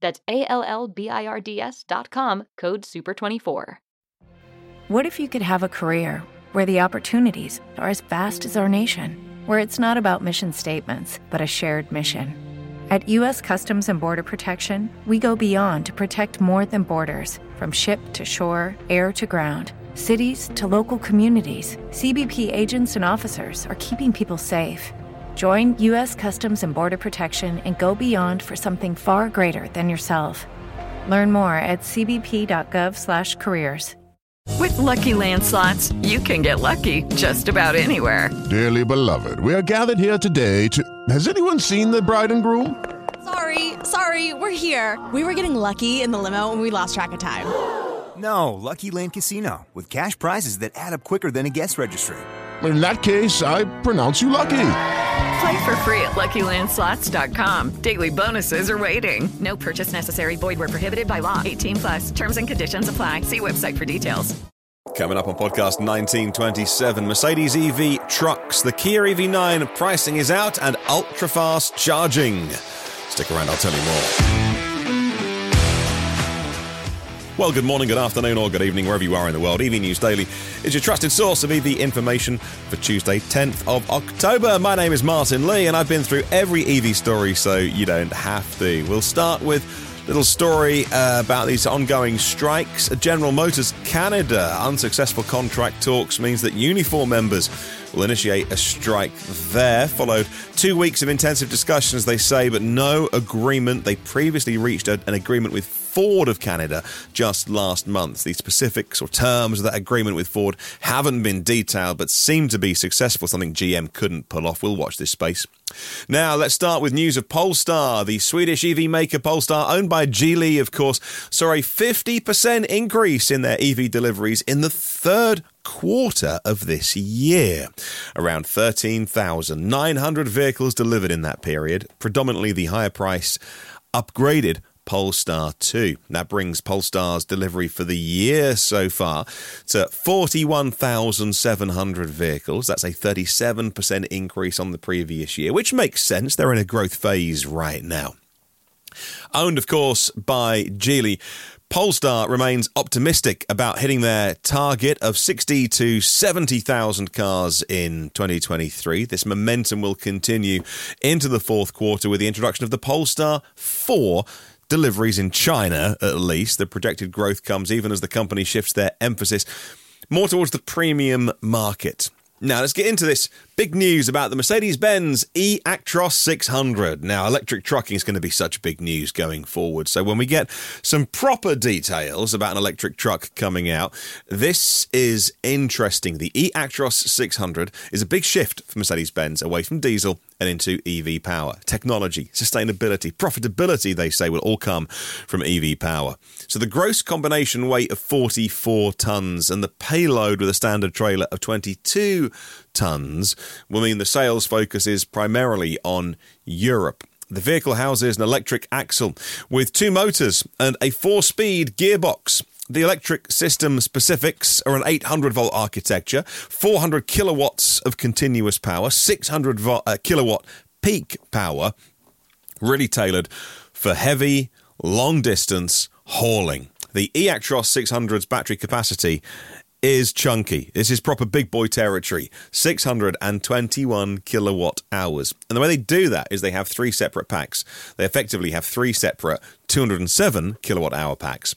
That's A L L B I R D S dot com, code SUPER24. What if you could have a career where the opportunities are as vast as our nation, where it's not about mission statements, but a shared mission? At U.S. Customs and Border Protection, we go beyond to protect more than borders from ship to shore, air to ground. Cities to local communities, CBP agents and officers are keeping people safe. Join U.S. Customs and Border Protection and go beyond for something far greater than yourself. Learn more at cbp.gov/careers. With Lucky Land slots, you can get lucky just about anywhere. Dearly beloved, we are gathered here today to. Has anyone seen the bride and groom? Sorry, sorry, we're here. We were getting lucky in the limo and we lost track of time. No, Lucky Land Casino with cash prizes that add up quicker than a guest registry. In that case, I pronounce you lucky. Play for free at LuckyLandSlots.com. Daily bonuses are waiting. No purchase necessary. Void where prohibited by law. 18 plus. Terms and conditions apply. See website for details. Coming up on podcast 1927, Mercedes EV trucks. The Kia EV9 pricing is out and ultra fast charging. Stick around, I'll tell you more. Well, good morning, good afternoon, or good evening, wherever you are in the world. EV News Daily is your trusted source of EV information for Tuesday, 10th of October. My name is Martyn Lee, and I've been through every EV story, so you don't have to. We'll start with a little story uh, about these ongoing strikes. General Motors Canada unsuccessful contract talks means that Unifor members will initiate a strike there. Followed two weeks of intensive discussions, they say, but no agreement. They previously reached a, an agreement with Ford of Canada just last month. The specifics or terms of that agreement with Ford haven't been detailed, but seem to be successful, something GM couldn't pull off. We'll watch this space. Now, let's start with news of Polestar. The Swedish EV maker Polestar, owned by Geely, of course, saw a 50% increase in their EV deliveries in the third quarter of this year. Around 13,900 vehicles delivered in that period, predominantly the higher price upgraded Polestar 2. That brings Polestar's delivery for the year so far to 41,700 vehicles. That's a 37% increase on the previous year, which makes sense. They're in a growth phase right now. Owned, of course, by Geely. Polestar remains optimistic about hitting their target of 60 to 70,000 cars in 2023. This momentum will continue into the fourth quarter with the introduction of the Polestar 4 deliveries in China, at least. The projected growth comes even as the company shifts their emphasis more towards the premium market. Now, let's get into this big news about the Mercedes Benz e Actros 600. Now, electric trucking is going to be such big news going forward. So, when we get some proper details about an electric truck coming out, this is interesting. The e Actros 600 is a big shift for Mercedes Benz away from diesel and into EV power. Technology, sustainability, profitability, they say, will all come from EV power. So the gross combination weight of 44 tons and the payload with a standard trailer of 22 tons will mean the sales focus is primarily on Europe. The vehicle houses an electric axle with two motors and a four speed gearbox. The electric system specifics are an 800 volt architecture, 400 kilowatts of continuous power, 600 vo- uh, kilowatt peak power, really tailored for heavy, long distance hauling. The eActros 600's battery capacity is chunky. This is proper big boy territory. 621 kilowatt hours. And the way they do that is they have three separate packs. They effectively have three separate 207 kilowatt hour packs,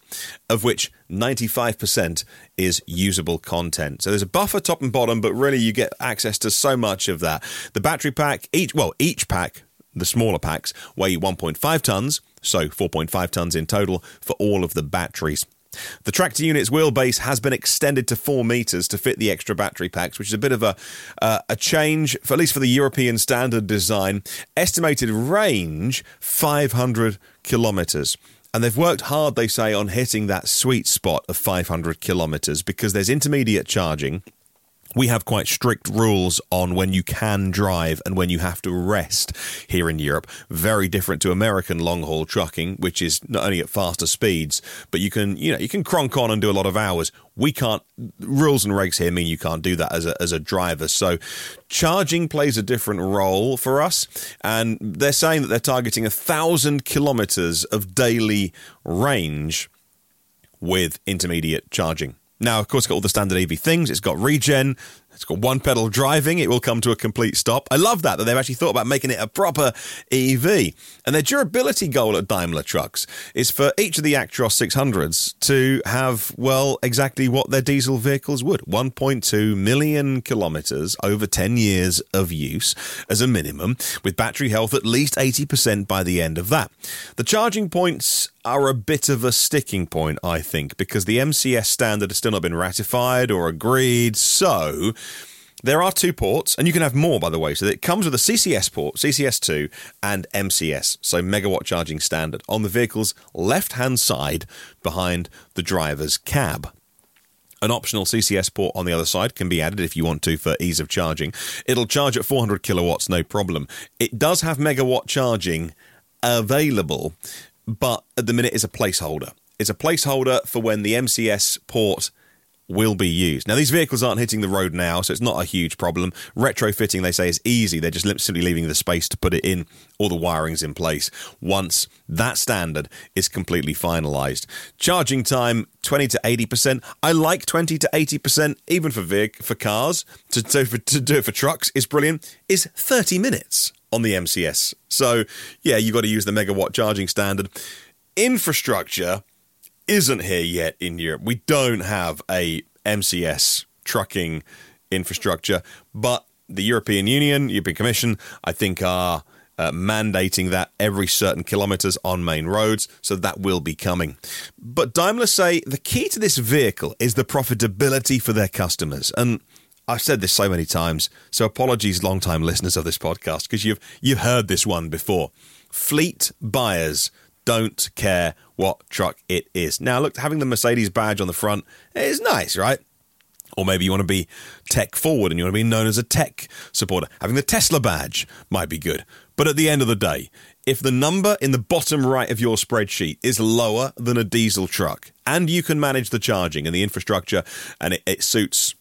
of which 95% is usable content. So there's a buffer top and bottom, but really you get access to so much of that. The battery pack, each, well, each pack, the smaller packs, weigh 1.5 tons, so 4.5 tons in total for all of the batteries. The tractor unit's wheelbase has been extended to four meters to fit the extra battery packs, which is a bit of a uh, a change, for, at least for the European standard design. Estimated range 500 kilometers. And they've worked hard, they say, on hitting that sweet spot of 500 kilometers because there's intermediate charging we have quite strict rules on when you can drive and when you have to rest here in Europe. Very different to American long haul trucking, which is not only at faster speeds, but you can, you know, you can cronk on and do a lot of hours. We can't, rules and regs here mean you can't do that as a, as a driver. So charging plays a different role for us. And they're saying that they're targeting a thousand kilometers of daily range with intermediate charging. Now, of course, it's got all the standard EV things. It's got regen. It's got one pedal driving. It will come to a complete stop. I love that, that they've actually thought about making it a proper EV. And their durability goal at Daimler Trucks is for each of the Actros 600s to have, well, exactly what their diesel vehicles would 1.2 million kilometres over 10 years of use as a minimum, with battery health at least 80% by the end of that. The charging points are a bit of a sticking point, I think, because the MCS standard has still not been ratified or agreed. So there are two ports, and you can have more, by the way. So it comes with a CCS port, CCS2, and MCS, so megawatt charging standard, on the vehicle's left hand side behind the driver's cab. An optional CCS port on the other side can be added if you want to for ease of charging. It'll charge at 400 kilowatts, no problem. It does have megawatt charging available, but at the minute it's a placeholder. It's a placeholder for when the MCS port will be used. Now, these vehicles aren't hitting the road now, so it's not a huge problem. Retrofitting, they say, is easy. They're just simply leaving the space to put it in, all the wiring's in place once that standard is completely finalized. Charging time 20 to 80%. I like 20 to 80%, even for vehicle, for cars. To, to, to do it for trucks is brilliant. Is 30 minutes on the MCS. So, yeah, you've got to use the megawatt charging standard. Infrastructure isn't here yet in Europe. We don't have a MCS trucking infrastructure, but the European Union, European Commission, I think are uh, mandating that every certain kilometers on main roads, so that will be coming. But Daimler say the key to this vehicle is the profitability for their customers. And I've said this so many times, so apologies, long-time listeners of this podcast, because you've you've heard this one before. Fleet buyers don't care what truck it is. Now, look, having the Mercedes badge on the front is nice, right? Or maybe you want to be tech forward and you want to be known as a tech supporter. Having the Tesla badge might be good. But at the end of the day, if the number in the bottom right of your spreadsheet is lower than a diesel truck and you can manage the charging and the infrastructure and it, it suits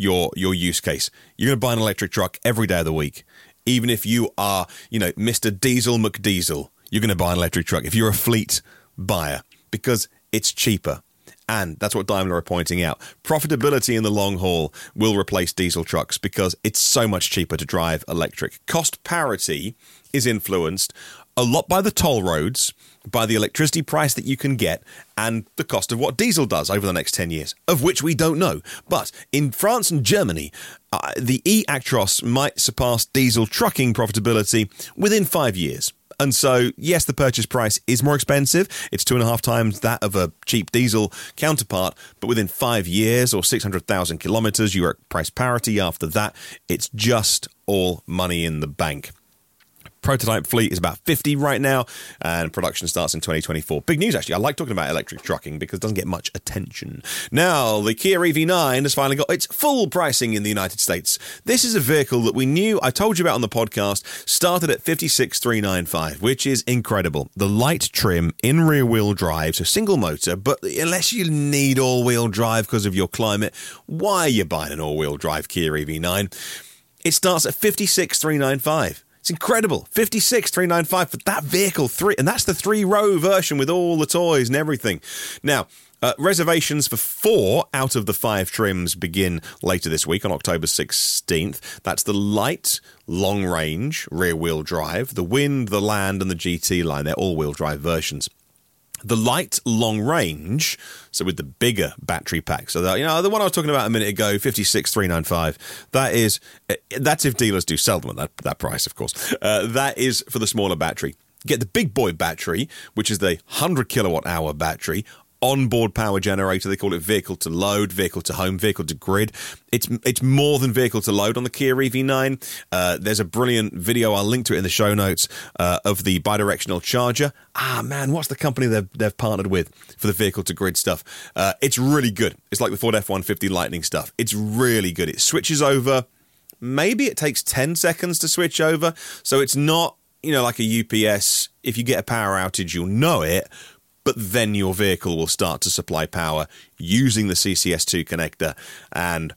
your your use case, you're going to buy an electric truck every day of the week. Even if you are, you know, Mr. Diesel McDiesel, you're going to buy an electric truck. If you're a fleet buyer, because it's cheaper. And that's what Daimler are pointing out. Profitability in the long haul will replace diesel trucks because it's so much cheaper to drive electric. Cost parity is influenced a lot by the toll roads, by the electricity price that you can get, and the cost of what diesel does over the next 10 years, of which we don't know. But in France and Germany, uh, the e Actros might surpass diesel trucking profitability within five years. And so, yes, the purchase price is more expensive. It's two and a half times that of a cheap diesel counterpart. But within five years or 600,000 kilometers, you're at price parity. After that, it's just all money in the bank. Prototype fleet is about 50 right now, and production starts in 2024. Big news, actually. I like talking about electric trucking because it doesn't get much attention. Now, the Kia EV9 has finally got its full pricing in the United States. This is a vehicle that we knew, I told you about on the podcast, started at 56,395, which is incredible. The light trim in rear wheel drive, so single motor, but unless you need all wheel drive because of your climate, why are you buying an all wheel drive Kia EV9? It starts at 56,395. Incredible. 56,395 for that vehicle. Three, and that's the three row version with all the toys and everything. Now, Uh, reservations for four out of the five trims begin later this week on October 16th. That's the light, long range, rear wheel drive, the wind, the land, and the GT line. They're all wheel drive versions. The light long range, so with the bigger battery pack. So that, you know, the one I was talking about a minute ago, 56395, that is eh, that's if dealers do sell them at that, that price, of course. Uh, that is for the smaller battery. Get the big boy battery, which is the 100 kilowatt hour battery, onboard power generator. They call it vehicle to load, vehicle to home, vehicle to grid. It's it's more than vehicle to load on the Kia EV9. Uh, there's a brilliant video. I'll link to it in the show notes uh, of the bidirectional charger. Ah man, what's the company they've they've partnered with for the vehicle to grid stuff? Uh, it's really good. It's like the Ford F150 Lightning stuff. It's really good. It switches over. Maybe it takes 10 seconds to switch over. So it's not, you know, like a UPS. If you get a power outage, you'll know it but then your vehicle will start to supply power using the CCS2 connector. And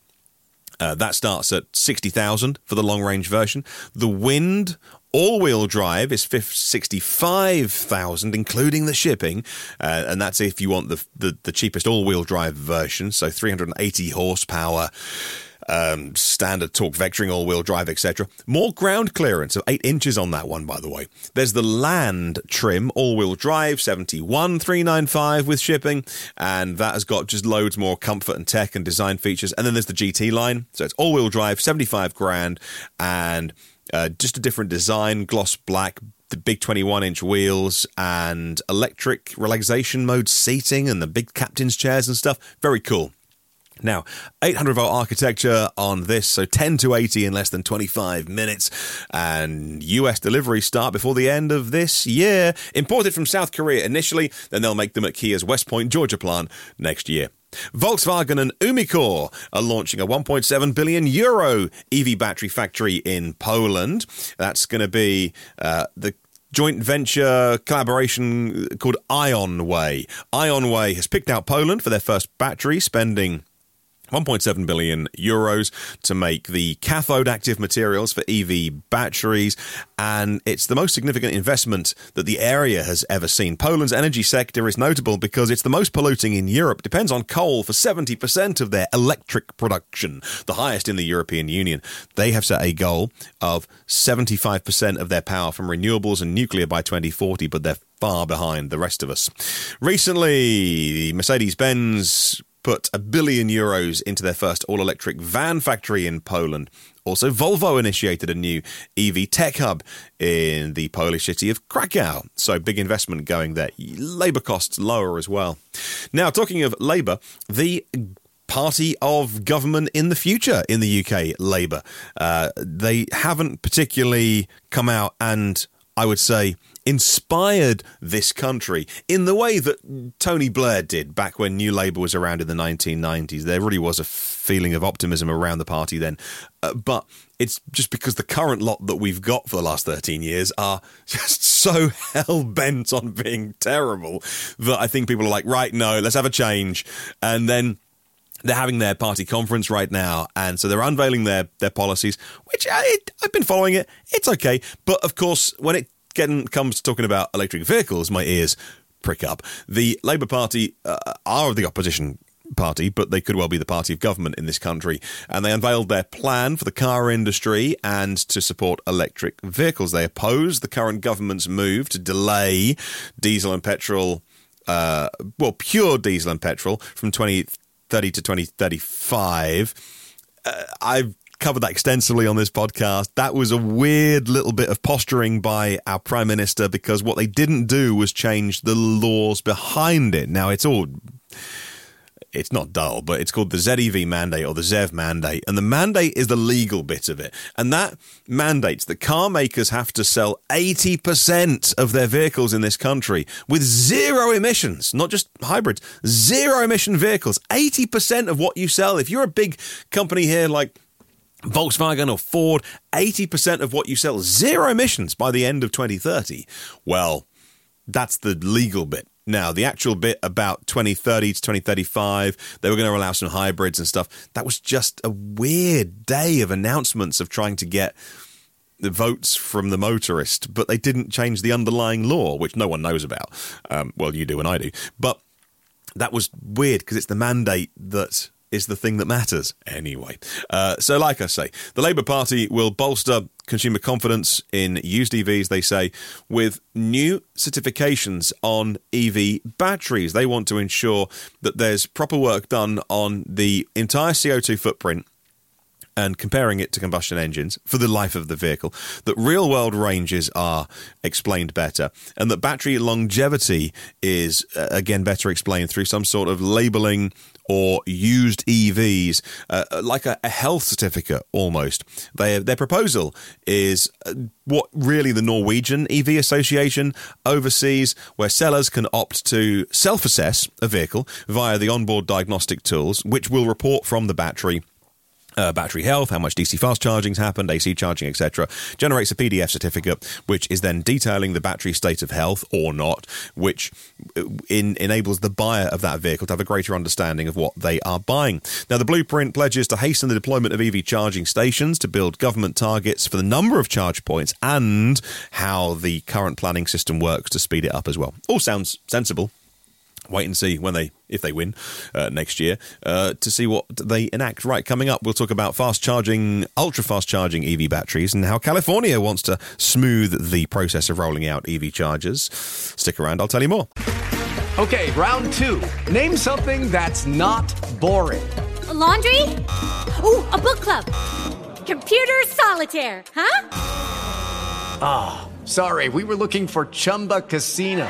uh, that starts at 60,000 for the long range version. The Wind all wheel drive is 65,000 including the shipping. Uh, and that's if you want the the, the cheapest all wheel drive version so 380 horsepower um, standard torque vectoring, all wheel drive, etc. More ground clearance of 8 inches on that one, by the way. There's the land trim, all wheel drive, 71395 with shipping, and that has got just loads more comfort and tech and design features. And then there's the GT line, so it's all wheel drive, 75 grand, and uh, just a different design, gloss black, the big 21 inch wheels and electric relaxation mode seating and the big captain's chairs and stuff. Very cool. Now, 800 volt architecture on this, so 10 to 80 in less than 25 minutes, and US deliveries start before the end of this year. Imported from South Korea initially, then they'll make them at Kia's West Point, Georgia plant next year. Volkswagen and Umicore are launching a 1.7 billion euro EV battery factory in Poland. That's going to be uh, the joint venture collaboration called IonWay. IonWay has picked out Poland for their first battery, spending 1.7 billion euros to make the cathode active materials for EV batteries, and it's the most significant investment that the area has ever seen. Poland's energy sector is notable because it's the most polluting in Europe, depends on coal for 70% of their electric production, the highest in the European Union. They have set a goal of 75% of their power from renewables and nuclear by 2040, but they're far behind the rest of us. Recently, Mercedes Benz put a billion euros into their first all electric van factory in Poland. Also, Volvo initiated a new EV tech hub in the Polish city of Krakow. So, big investment going there. Labour costs lower as well. Now, talking of Labour, the party of government in the future in the UK, Labour. Uh, they haven't particularly come out and, I would say, inspired this country in the way that Tony Blair did back when New Labour was around in the 1990s. There really was a feeling of optimism around the party then. Uh, but it's just because the current lot that we've got for the last 13 years are just so hell bent on being terrible that I think people are like, right, no, let's have a change. And then they're having their party conference right now, and so they're unveiling their their policies, which I, I've been following it. It's okay, but of course, when it getting comes to talking about electric vehicles, my ears prick up. The Labour Party uh, are of the opposition party, but they could well be the party of government in this country. And they unveiled their plan for the car industry and to support electric vehicles. They oppose the current government's move to delay diesel and petrol, uh, well, pure diesel and petrol from 2030 to 2035. Uh, I've covered that extensively on this podcast. That was a weird little bit of posturing by our prime minister because what they didn't do was change the laws behind it. Now it's all it's not dull, but it's called the ZEV mandate or the ZEV mandate. And the mandate is the legal bit of it. And that mandates that car makers have to sell 80% of their vehicles in this country with zero emissions, not just hybrids, zero emission vehicles. 80% of what you sell. If you're a big company here like Volkswagen or Ford, 80% of what you sell, zero emissions by the end of 2030. Well, that's the legal bit. Now, the actual bit about 2030 to 2035, they were going to allow some hybrids and stuff. That was just a weird day of announcements of trying to get the votes from the motorist, but they didn't change the underlying law, which no one knows about. Um, well, you do and I do. But that was weird because it's the mandate that is the thing that matters anyway. Uh, so, like I say, the Labour Party will bolster consumer confidence in used EVs, they say, with new certifications on EV batteries. They want to ensure that there's proper work done on the entire CO2 footprint and comparing it to combustion engines for the life of the vehicle, that real world ranges are explained better, and that battery longevity is, uh, again, better explained through some sort of labeling or used EVs, uh, like a, a, health certificate almost. They, their proposal is uh, what really the Norwegian EV Association oversees, where sellers can opt to self assess a vehicle via the onboard diagnostic tools, which will report from the battery uh, battery health, how much DC fast charging's happened, AC charging, etc. Generates a PDF certificate, which is then detailing the battery state of health or not, which uh, in, enables the buyer of that vehicle to have a greater understanding of what they are buying. Now, the blueprint pledges to hasten the deployment of EV charging stations to build government targets for the number of charge points and how the current planning system works to speed it up as well. All sounds sensible wait and see when they if they win uh, next year uh, to see what they enact. Right coming up we'll talk about fast charging ultra fast charging ev batteries and how california wants to smooth the process of rolling out ev chargers. Stick around i'll tell you more. Okay round two. Name something that's not boring. A laundry? Ooh a book club. Computer solitaire huh? Ah oh, sorry we were looking for chumba casino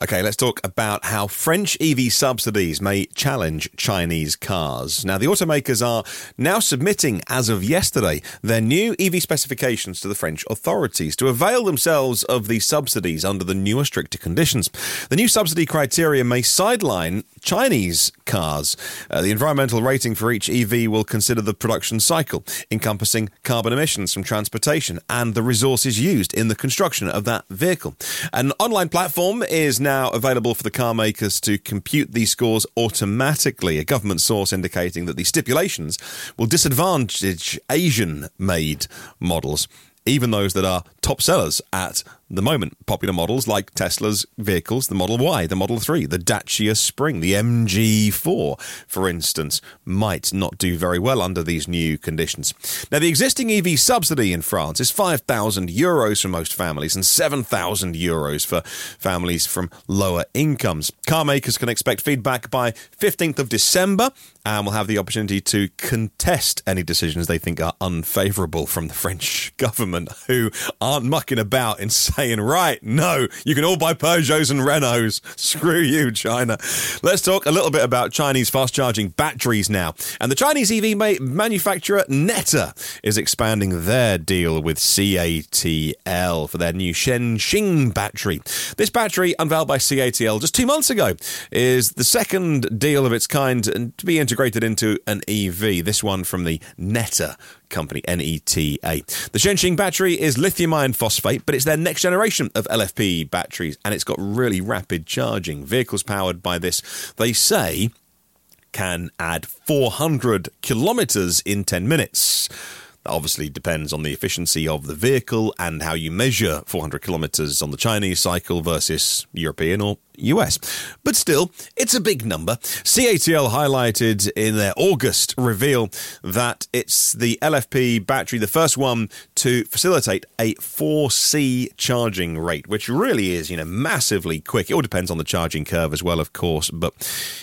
Okay, let's talk about how French EV subsidies may challenge Chinese cars. Now, the automakers are now submitting, as of yesterday, their new EV specifications to the French authorities to avail themselves of the subsidies under the newer, stricter conditions. The new subsidy criteria may sideline Chinese cars. Uh, the environmental rating for each EV will consider the production cycle, encompassing carbon emissions from transportation and the resources used in the construction of that vehicle. An online platform is now available for the car makers to compute these scores automatically, a government source indicating that the stipulations will disadvantage Asian made models even those that are top sellers at the moment. Popular models like Tesla's vehicles, the Model Y, the Model 3, the Dacia Spring, the MG4, for instance, might not do very well under these new conditions. Now, the existing EV subsidy in France is 5,000 euros for most families and 7,000 euros for families from lower incomes. Car makers can expect feedback by 15th of December and will have the opportunity to contest any decisions they think are unfavourable from the French government, who aren't mucking about in saying, right, no, you can all buy Peugeots and Renaults. Screw you, China. Let's talk a little bit about Chinese fast charging batteries now. And the Chinese EV ma- manufacturer Neta is expanding their deal with CATL for their new Shenxing battery. This battery, unveiled by CATL just two months ago, is the second deal of its kind to be integrated into an EV. This one from the Neta company, NETA. The Shenxing battery is lithium iron phosphate, but it's their next generation of LFP batteries, and it's got really rapid charging. Vehicles powered by this, they say, can add 400 kilometers in 10 minutes. That obviously depends on the efficiency of the vehicle and how you measure 400 kilometers on the Chinese cycle versus European or US. But still, it's a big number. CATL highlighted in their August reveal that it's the LFP battery, the first one to facilitate a 4C charging rate, which really is, you know, massively quick. It all depends on the charging curve as well, of course, but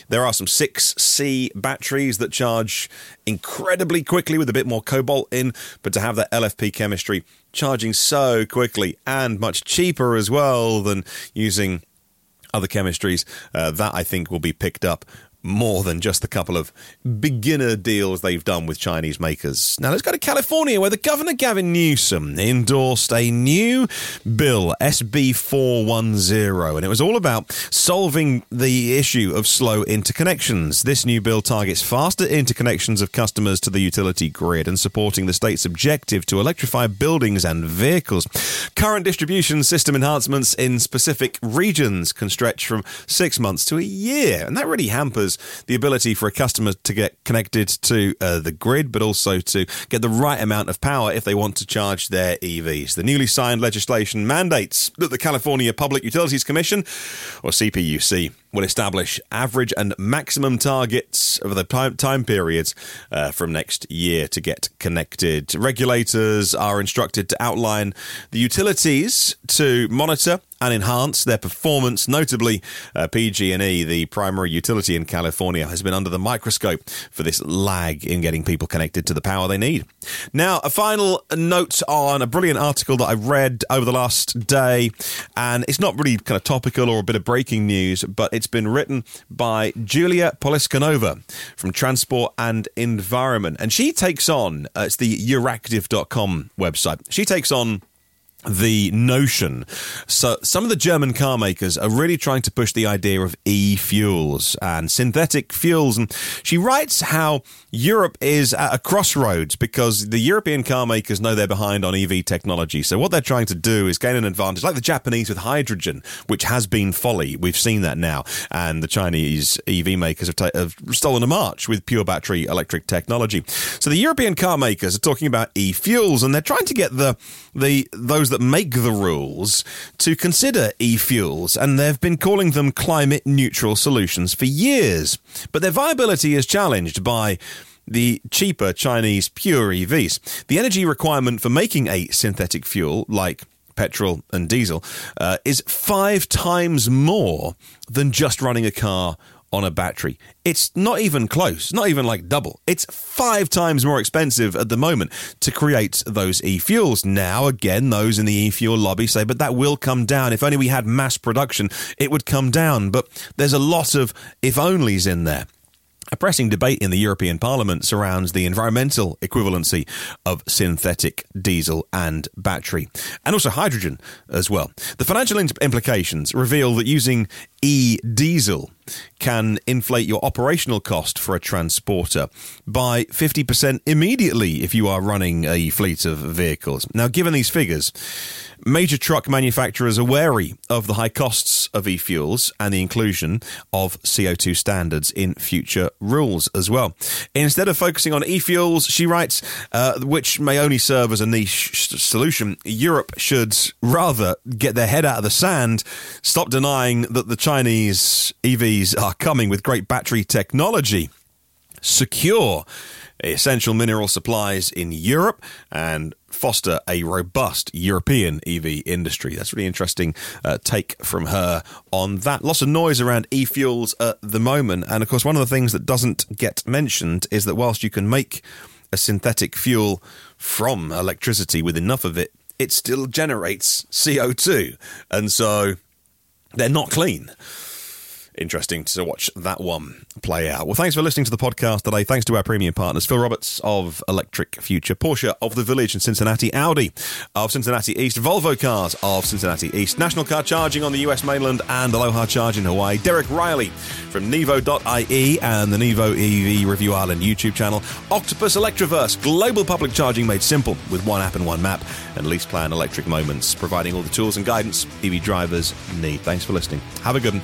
there are some 6C batteries that charge incredibly quickly with a bit more cobalt in, but to have that LFP chemistry charging so quickly and much cheaper as well than using other chemistries, uh, that I think will be picked up more than just the couple of beginner deals they've done with Chinese makers. Now let's go to California, where the Governor Gavin Newsom endorsed a new bill, SB 410, and it was all about solving the issue of slow interconnections. This new bill targets faster interconnections of customers to the utility grid and supporting the state's objective to electrify buildings and vehicles. Current distribution system enhancements in specific regions can stretch from six months to a year, and that really hampers the ability for a customer to get connected to uh, the grid, but also to get the right amount of power if they want to charge their EVs. The newly signed legislation mandates that the California Public Utilities Commission, or CPUC, will establish average and maximum targets over the time periods uh, from next year to get connected. Regulators are instructed to outline the utilities to monitor and enhance their performance. Notably, uh, PG&E, the primary utility in California, has been under the microscope for this lag in getting people connected to the power they need. Now, a final note on a brilliant article that I read over the last day, and it's not really kind of topical or a bit of breaking news, but it's been written by Julia Poliscanova from Transport and Environment, and she takes on uh, it's the Euractiv.com website. She takes on the notion. So, some of the German car makers are really trying to push the idea of e fuels and synthetic fuels. And she writes how Europe is at a crossroads because the European car makers know they're behind on EV technology. So, what they're trying to do is gain an advantage, like the Japanese with hydrogen, which has been folly. We've seen that now. And the Chinese EV makers have, ta- have stolen a march with pure battery electric technology. So, the European car makers are talking about e fuels and they're trying to get the, the those that make the rules to consider e fuels, and they've been calling them climate neutral solutions for years. But their viability is challenged by the cheaper Chinese pure EVs. The energy requirement for making a synthetic fuel, like petrol and diesel, uh, is five times more than just running a car on a battery. It's not even close, not even like double. It's five times more expensive at the moment to create those e fuels. Now, again, those in the e fuel lobby say, but that will come down. If only we had mass production, it would come down. But there's a lot of if onlys in there. A pressing debate in the European Parliament surrounds the environmental equivalency of synthetic diesel and battery, and also hydrogen as well. The financial implications reveal that using e diesel can inflate your operational cost for a transporter by 50% immediately if you are running a fleet of vehicles. Now, given these figures, major truck manufacturers are wary of the high costs of e fuels and the inclusion of CO2 standards in future rules as well. Instead of focusing on e fuels, she writes, uh, which may only serve as a niche solution, Europe should rather get their head out of the sand, stop denying that the Chinese EVs are coming with great battery technology, secure essential mineral supplies in Europe, and foster a robust European EV industry. That's really interesting uh, take from her on that. Lots of noise around e-fuels at the moment, and of course, one of the things that doesn't get mentioned is that whilst you can make a synthetic fuel from electricity with enough of it it still generates CO2. And so they're not clean. Interesting to watch that one play out. Well, thanks for listening to the podcast today. Thanks to our premium partners, Phil Roberts of Electric Future, Porsche of the Village in Cincinnati, Audi of Cincinnati East, Volvo Cars of Cincinnati East, National Car Charging on the US mainland, and Aloha Charge in Hawaii. Derek Riley from Nevo.ie and the Nevo EV Review Ireland YouTube channel. Octopus Electroverse, global public charging made simple with one app and one map. And Lease Plan Electric Moments, providing all the tools and guidance EV drivers need. Thanks for listening. Have a good one.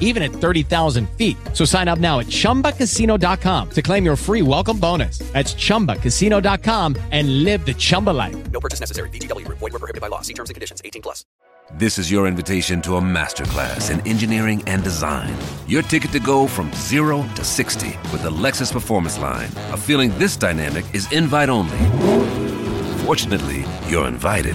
even at 30,000 feet. So sign up now at chumbacasino.com to claim your free welcome bonus. That's chumbacasino.com and live the Chumba life. No purchase necessary. VGW Group. Void were prohibited by law. See terms and conditions. 18 plus. This is your invitation to a masterclass in engineering and design. Your ticket to go from zero to 60 with the Lexus Performance Line. A feeling this dynamic is invite only. Fortunately, you're invited.